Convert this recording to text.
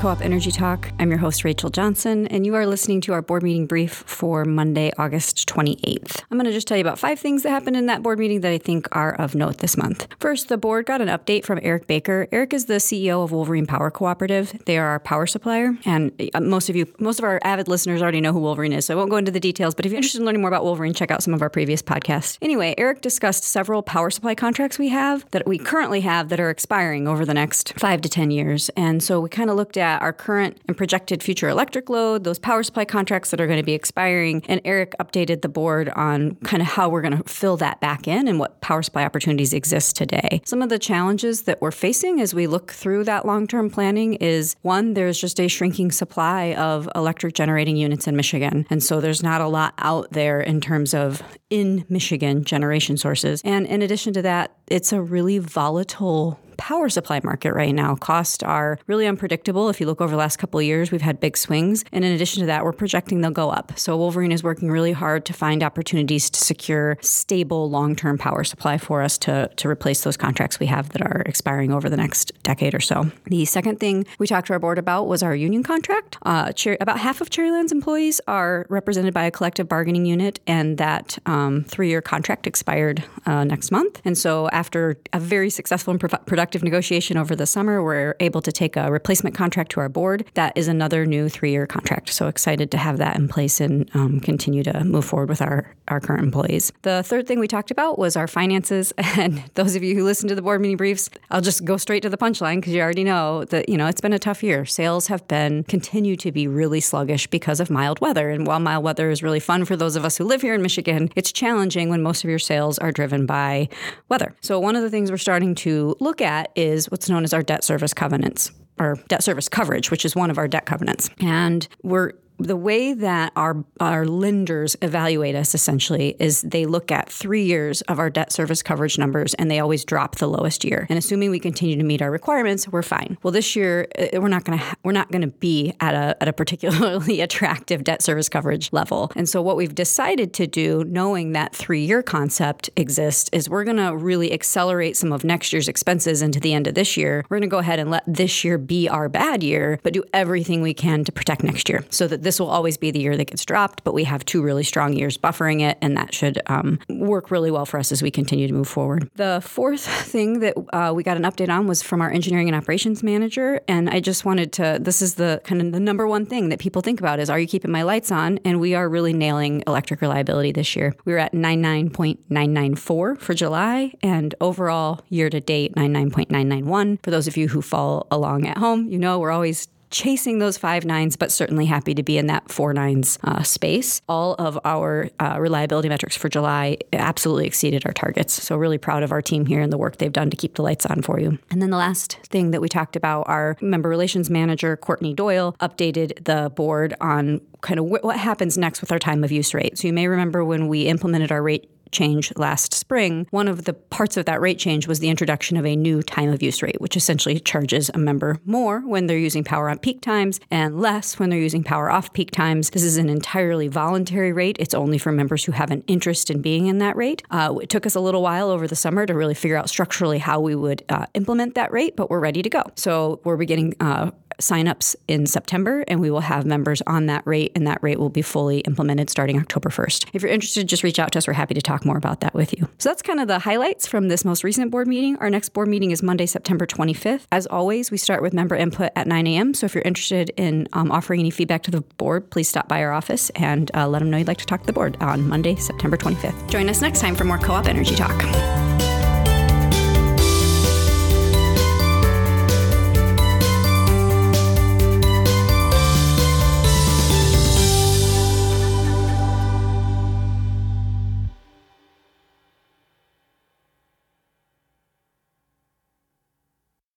Co op Energy Talk. I'm your host, Rachel Johnson, and you are listening to our board meeting brief for Monday, August 28th. I'm going to just tell you about five things that happened in that board meeting that I think are of note this month. First, the board got an update from Eric Baker. Eric is the CEO of Wolverine Power Cooperative. They are our power supplier, and uh, most of you, most of our avid listeners already know who Wolverine is, so I won't go into the details, but if you're interested in learning more about Wolverine, check out some of our previous podcasts. Anyway, Eric discussed several power supply contracts we have that we currently have that are expiring over the next five to 10 years. And so we kind of looked at our current and projected future electric load, those power supply contracts that are going to be expiring. And Eric updated the board on kind of how we're going to fill that back in and what power supply opportunities exist today. Some of the challenges that we're facing as we look through that long term planning is one, there's just a shrinking supply of electric generating units in Michigan. And so there's not a lot out there in terms of in Michigan generation sources. And in addition to that, it's a really volatile power supply market right now. Costs are really unpredictable. If you look over the last couple of years, we've had big swings. And in addition to that, we're projecting they'll go up. So Wolverine is working really hard to find opportunities to secure stable long term power supply for us to, to replace those contracts we have that are expiring over the next decade or so. The second thing we talked to our board about was our union contract. Uh, about half of Cherryland's employees are represented by a collective bargaining unit, and that um, three year contract expired uh, next month. And so, after a very successful and pro- productive negotiation over the summer, we're able to take a replacement contract to our board. That is another new three year contract. So excited to have that in place and um, continue to move forward with our, our current employees. The third thing we talked about was our finances. And those of you who listen to the board meeting briefs, I'll just go straight to the punchline because you already know that, you know, it's been a tough year. Sales have been, continue to be really sluggish because of mild weather. And while mild weather is really fun for those of us who live here in Michigan, it's challenging when most of your sales are driven by weather. So one of the things we're starting to look at that is what's known as our debt service covenants or debt service coverage, which is one of our debt covenants. And we're the way that our our lenders evaluate us essentially is they look at three years of our debt service coverage numbers and they always drop the lowest year. And assuming we continue to meet our requirements, we're fine. Well, this year uh, we're not ha- we're not to be at a at a particularly attractive debt service coverage level. And so what we've decided to do, knowing that three year concept exists, is we're to really accelerate some of next year's expenses into the end of this year. We're to go ahead and let this year be our bad year, but do everything we can to protect next year so that this will always be the year that gets dropped, but we have two really strong years buffering it, and that should um, work really well for us as we continue to move forward. The fourth thing that uh, we got an update on was from our engineering and operations manager, and I just wanted to. This is the kind of the number one thing that people think about is, are you keeping my lights on? And we are really nailing electric reliability this year. We were at 99.994 for July, and overall year to date 99.991. For those of you who follow along at home, you know we're always chasing those five nines, but certainly happy to be in that four nines uh, space. All of our uh, reliability metrics for July absolutely exceeded our targets. So, really proud of our team here and the work they've done to keep the lights on for you. And then the last thing that we talked about, our member relations manager, Courtney Doyle, updated the board on kind of what happens next with our time of use rate. So, you may remember when we implemented our rate change last spring, one of the parts of that rate change was the introduction of a new time of use rate, which essentially charges a member more when they're using power on peak times and less when they're using power off peak times. This is an entirely voluntary rate. It's only for members who have an interest in being in that rate. Uh, it took us a little while over the summer to really figure out structurally how we would uh, implement that rate, but we're ready to go. So we're beginning uh, signups in September, and we will have members on that rate, and that rate will be fully implemented starting October 1st. If you're interested, just reach out to us. We're happy to talk more about that with you. So that's kind of the highlights from this most recent board meeting. Our next board meeting is Monday, September 25th. As always, we start with member input at 9 a.m. So if you're interested in um, offering any feedback to the board, please stop by our office and uh, let them know you'd like to talk to the board on Monday, September 25th. Join us next time for more Co op Energy Talk.